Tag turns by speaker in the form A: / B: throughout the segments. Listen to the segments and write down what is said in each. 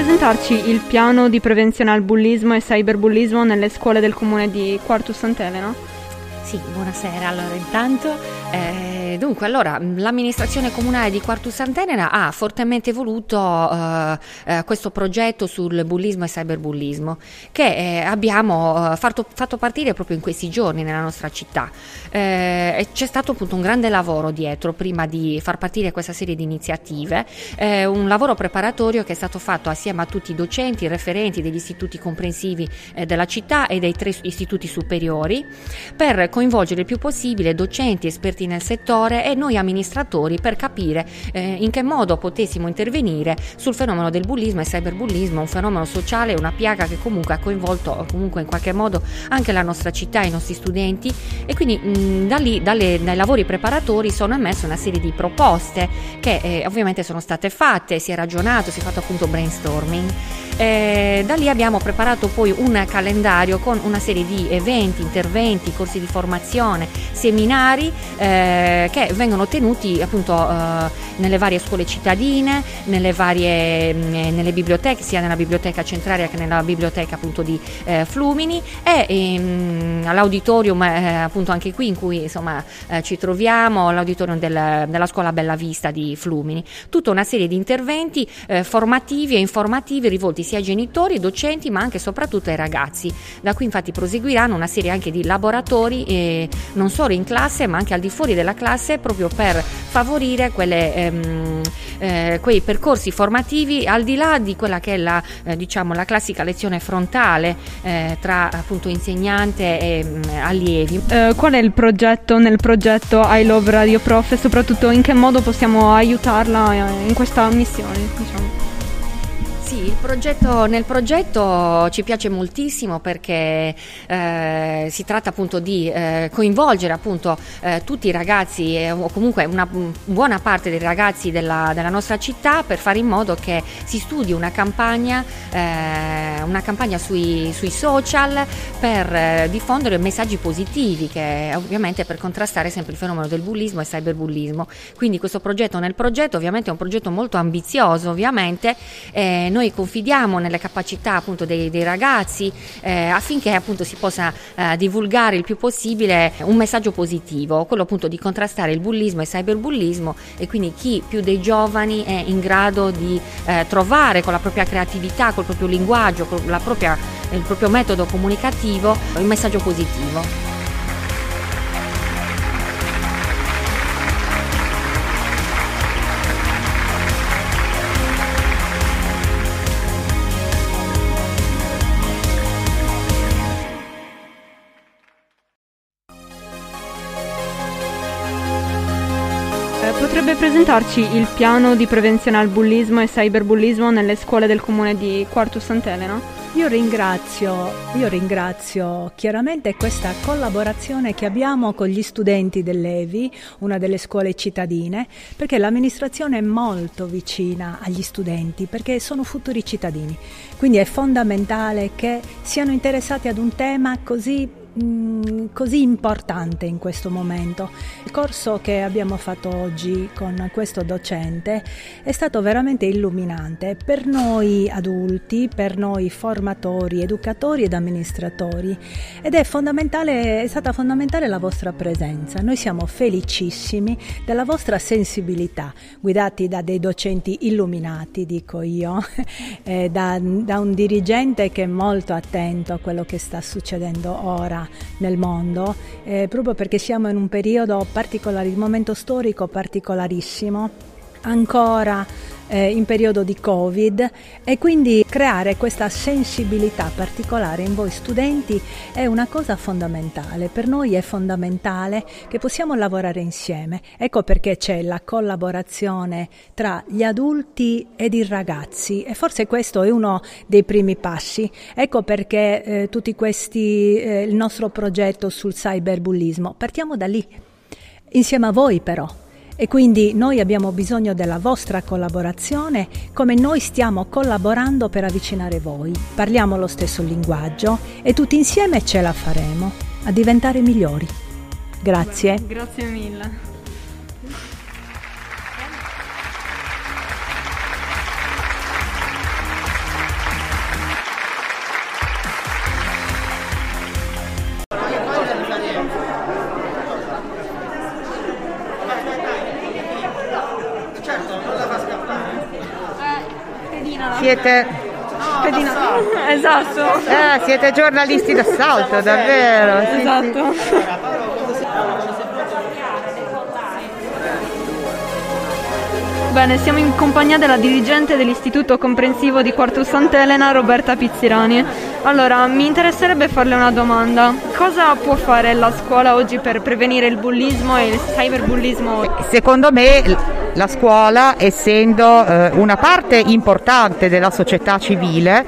A: presentarci il piano di prevenzione al bullismo e cyberbullismo nelle scuole del comune di Quartus Sant'Elena?
B: Sì, buonasera. Allora, intanto eh, dunque, allora, l'amministrazione comunale di Quartus Sant'Elena ha fortemente voluto eh, eh, questo progetto sul bullismo e cyberbullismo che eh, abbiamo eh, fatto, fatto, partire proprio in questi giorni nella nostra città. Eh, c'è stato appunto un grande lavoro dietro prima di far partire questa serie di iniziative, un lavoro preparatorio che è stato fatto assieme a tutti i docenti, i referenti degli istituti comprensivi della città e dei tre istituti superiori per coinvolgere il più possibile docenti, esperti nel settore e noi amministratori per capire eh, in che modo potessimo intervenire sul fenomeno del bullismo e cyberbullismo, un fenomeno sociale, una piaga che comunque ha coinvolto comunque in qualche modo anche la nostra città, i nostri studenti e quindi mh, da lì, dalle, dai lavori preparatori sono emerse una serie di proposte che eh, ovviamente sono state fatte, si è ragionato, si è fatto appunto brainstorming. Eh, da lì abbiamo preparato poi un calendario con una serie di eventi, interventi, corsi di formazione, seminari eh, che vengono tenuti appunto eh, nelle varie scuole cittadine, nelle varie mm, nelle biblioteche, sia nella biblioteca centrale che nella biblioteca appunto di eh, Flumini e ehm, all'auditorium eh, appunto anche qui in cui insomma eh, ci troviamo, l'auditorium del, della scuola Bella Vista di Flumini. Tutta una serie di interventi formativi e informativi rivolti sia ai genitori, ai docenti, ma anche e soprattutto ai ragazzi. Da qui infatti proseguiranno una serie anche di laboratori, eh, non solo in classe, ma anche al di fuori della classe, proprio per favorire quelle, ehm, eh, quei percorsi formativi al di là di quella che è la, eh, diciamo, la classica lezione frontale eh, tra appunto insegnante e mh, mm, allievi.
A: Eh, qual è il progetto nel progetto I Love Radio Prof e soprattutto in che modo possiamo aiutarla eh, in questa missione? Diciamo?
B: Sì, progetto, nel progetto ci piace moltissimo perché eh, si tratta appunto di eh, coinvolgere appunto eh, tutti i ragazzi eh, o comunque una buona parte dei ragazzi della, della, nostra città per fare in modo che si studi una campagna, eh, una campagna sui, sui, social per eh, diffondere messaggi positivi che ovviamente per contrastare sempre il fenomeno del bullismo e cyberbullismo. Quindi questo progetto nel progetto ovviamente è un progetto molto ambizioso ovviamente. noi noi confidiamo nelle capacità appunto dei, dei ragazzi eh, affinché appunto si possa eh, divulgare il più possibile un messaggio positivo, quello appunto di contrastare il bullismo e il cyberbullismo e quindi chi più dei giovani è in grado di eh, trovare con la propria creatività, col proprio linguaggio, con propria, il proprio metodo comunicativo un messaggio positivo.
A: Potrebbe presentarci il piano di prevenzione al bullismo e cyberbullismo nelle scuole del comune di Quartus Sant'Elena?
C: Io ringrazio, io ringrazio chiaramente questa collaborazione che abbiamo con gli studenti dell'EVI, una delle scuole cittadine, perché l'amministrazione è molto vicina agli studenti, perché sono futuri cittadini. Quindi è fondamentale che siano interessati ad un tema così Mm, così importante in questo momento. Il corso che abbiamo fatto oggi con questo docente è stato veramente illuminante per noi adulti, per noi formatori, educatori ed amministratori ed è, fondamentale, è stata fondamentale la vostra presenza. Noi siamo felicissimi della vostra sensibilità, guidati da dei docenti illuminati, dico io, eh, da, da un dirigente che è molto attento a quello che sta succedendo ora nel mondo, eh, proprio perché siamo in un periodo particolare, un momento storico particolarissimo. Ancora eh, in periodo di Covid e quindi creare questa sensibilità particolare in voi studenti è una cosa fondamentale. Per noi è fondamentale che possiamo lavorare insieme. Ecco perché c'è la collaborazione tra gli adulti ed i ragazzi e forse questo è uno dei primi passi. Ecco perché eh, tutti questi, eh, il nostro progetto sul cyberbullismo. Partiamo da lì, insieme a voi però e quindi noi abbiamo bisogno della vostra collaborazione come noi stiamo collaborando per avvicinare voi. Parliamo lo stesso linguaggio e tutti insieme ce la faremo a diventare migliori. Grazie.
A: Beh, grazie mille. Siete... Pedina. Esatto.
D: Eh, siete giornalisti d'assalto, davvero.
A: Esatto. Sì. Bene, siamo in compagnia della dirigente dell'Istituto Comprensivo di Quartus Sant'Elena, Roberta Pizzirani. Allora, mi interesserebbe farle una domanda. Cosa può fare la scuola oggi per prevenire il bullismo e il cyberbullismo?
D: Secondo me la scuola, essendo eh, una parte importante della società civile,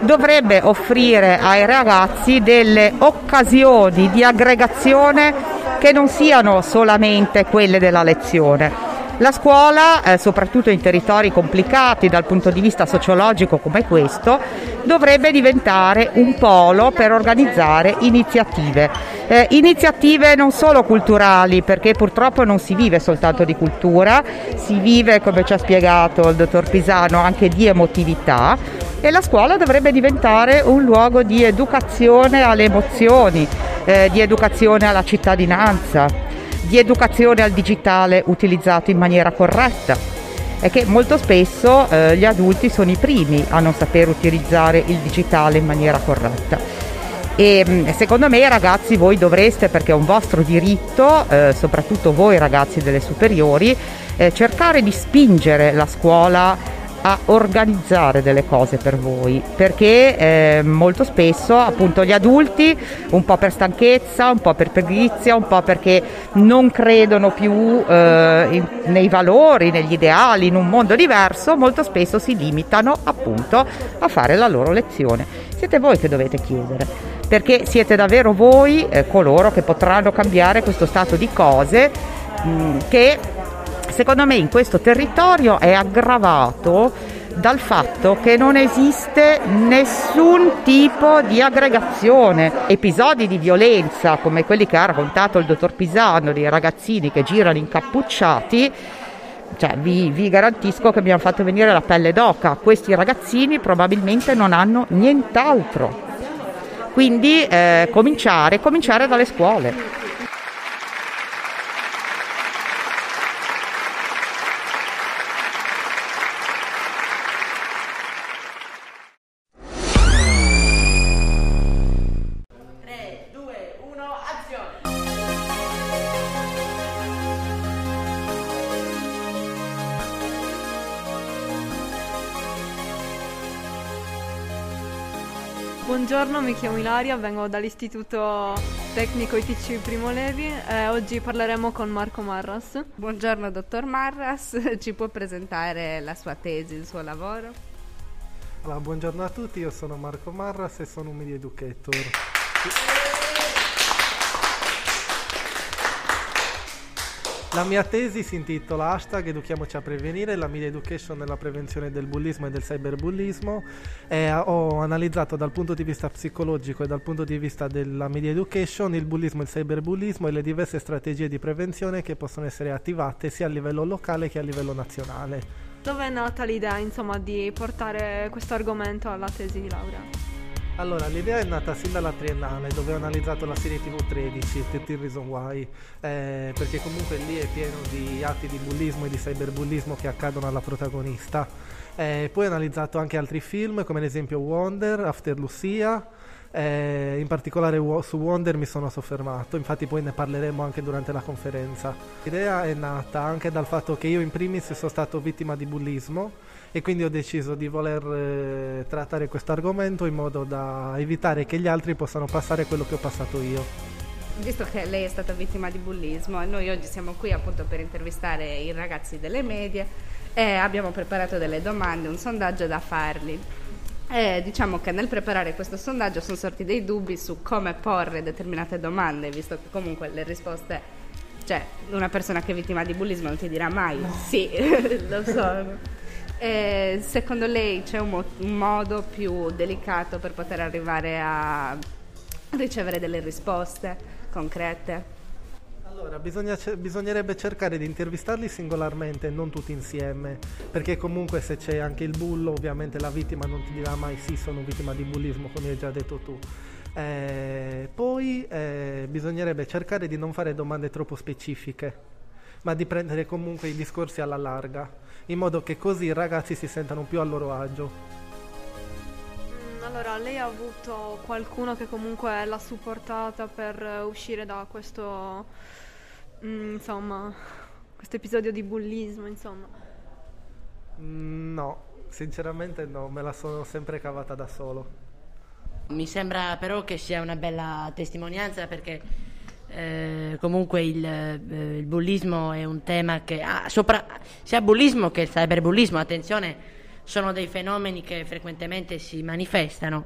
D: dovrebbe offrire ai ragazzi delle occasioni di aggregazione che non siano solamente quelle della lezione la scuola, eh, soprattutto in territori complicati dal punto di vista sociologico come questo, dovrebbe diventare un polo per organizzare iniziative. Eh, iniziative non solo culturali, perché purtroppo non si vive soltanto di cultura, si vive, come ci ha spiegato il dottor Pisano, anche di emotività e la scuola dovrebbe diventare un luogo di educazione alle emozioni, eh, di educazione alla cittadinanza di educazione al digitale utilizzato in maniera corretta è che molto spesso eh, gli adulti sono i primi a non saper utilizzare il digitale in maniera corretta. E mm, secondo me ragazzi voi dovreste, perché è un vostro diritto, eh, soprattutto voi ragazzi delle superiori, eh, cercare di spingere la scuola a organizzare delle cose per voi perché eh, molto spesso appunto gli adulti un po' per stanchezza, un po' per pigrizia, un po' perché non credono più eh, in, nei valori, negli ideali, in un mondo diverso, molto spesso si limitano appunto a fare la loro lezione. Siete voi che dovete chiedere perché siete davvero voi eh, coloro che potranno cambiare questo stato di cose mh, mm, che secondo me in questo territorio è aggravato dal fatto che non esiste nessun tipo di aggregazione. Episodi di violenza come quelli che ha raccontato il dottor Pisano, dei ragazzini che girano incappucciati, cioè, vi, vi, garantisco che mi hanno fatto venire la pelle d'oca. Questi ragazzini probabilmente non hanno nient'altro. Quindi eh, cominciare, cominciare dalle scuole.
A: Buongiorno, mi chiamo Ilaria, vengo dall'Istituto Tecnico ITC Primo Levi e oggi parleremo con Marco Marras.
E: Buongiorno dottor Marras, ci può presentare la sua tesi, il suo lavoro?
F: Allora, buongiorno a tutti, io sono Marco Marras e sono un media educator. La mia tesi si intitola Hashtag Educhiamoci a prevenire, la media education nella prevenzione del bullismo e del cyberbullismo e ho analizzato dal punto di vista psicologico e dal punto di vista della media education il bullismo e il cyberbullismo e le diverse strategie di prevenzione che possono essere attivate sia a livello locale che a livello nazionale.
A: Dove è nata l'idea insomma, di portare questo argomento alla tesi di laurea?
F: Allora, l'idea è nata sin dalla triennale dove ho analizzato la serie TV 13, 13 Reason Why, eh, perché comunque lì è pieno di atti di bullismo e di cyberbullismo che accadono alla protagonista. Eh, poi ho analizzato anche altri film come ad esempio Wonder, After Lucia, eh, in particolare su Wonder mi sono soffermato, infatti poi ne parleremo anche durante la conferenza. L'idea è nata anche dal fatto che io in primis sono stato vittima di bullismo e quindi ho deciso di voler eh, trattare questo argomento in modo da evitare che gli altri possano passare quello che ho passato io.
E: Visto che lei è stata vittima di bullismo noi oggi siamo qui appunto per intervistare i ragazzi delle medie e abbiamo preparato delle domande, un sondaggio da farli. E diciamo che nel preparare questo sondaggio sono sorti dei dubbi su come porre determinate domande, visto che comunque le risposte, cioè una persona che è vittima di bullismo non ti dirà mai no. sì, lo so. E secondo lei c'è un, mo- un modo più delicato per poter arrivare a ricevere delle risposte concrete?
F: Allora, bisogna, bisognerebbe cercare di intervistarli singolarmente, non tutti insieme, perché comunque se c'è anche il bullo, ovviamente la vittima non ti dirà mai sì, sono vittima di bullismo, come hai già detto tu. Eh, poi eh, bisognerebbe cercare di non fare domande troppo specifiche, ma di prendere comunque i discorsi alla larga, in modo che così i ragazzi si sentano più a loro agio.
A: Mm, allora, lei ha avuto qualcuno che comunque l'ha supportata per uscire da questo, mm, insomma, questo episodio di bullismo, insomma?
F: Mm, no, sinceramente no, me la sono sempre cavata da solo.
G: Mi sembra però che sia una bella testimonianza perché eh, comunque il, eh, il, bullismo è un tema che ah, sopra, sia bullismo che il cyberbullismo, attenzione, sono dei fenomeni che frequentemente si manifestano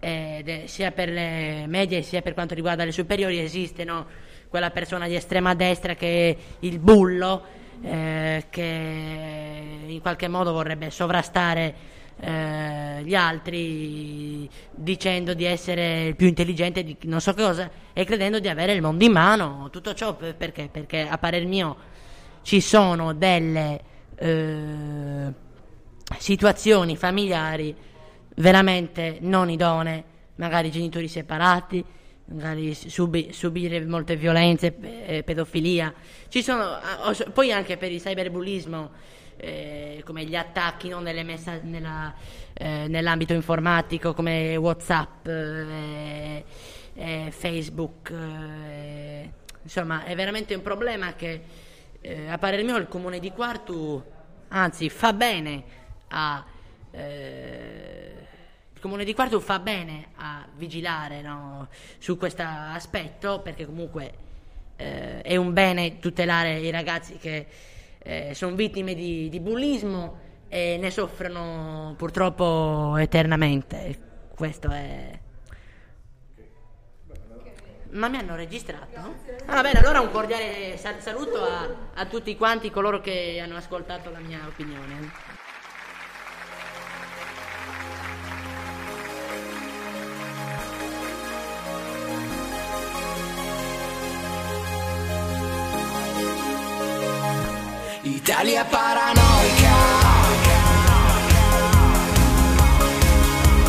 G: eh, sia per le medie sia per quanto riguarda le superiori esistono quella persona di estrema destra che è il bullo eh, che in qualche modo vorrebbe sovrastare eh, gli altri dicendo di essere più intelligente di non so cosa e credendo di avere il mondo in mano. Tutto ciò perché? Perché a parer mio ci sono delle eh, situazioni familiari veramente non idonee, magari genitori separati, magari subi, subire molte violenze, eh, pedofilia. Sono, ah, poi anche per il cyberbullismo eh, come gli attacchi no, messa- nella, eh, nell'ambito informatico come Whatsapp, eh, eh Facebook, eh, insomma è veramente un problema che a parer mio il comune di Quartu anzi fa bene a il comune di Quartu fa bene a vigilare no, su questo aspetto perché comunque è un bene tutelare i ragazzi che eh, sono vittime di, di, bullismo e ne soffrono purtroppo eternamente. Questo è. Ma mi hanno registrato? Ah, bene, allora un cordiale saluto a, a tutti quanti coloro che hanno ascoltato la mia opinione.
H: Ali é paranoia.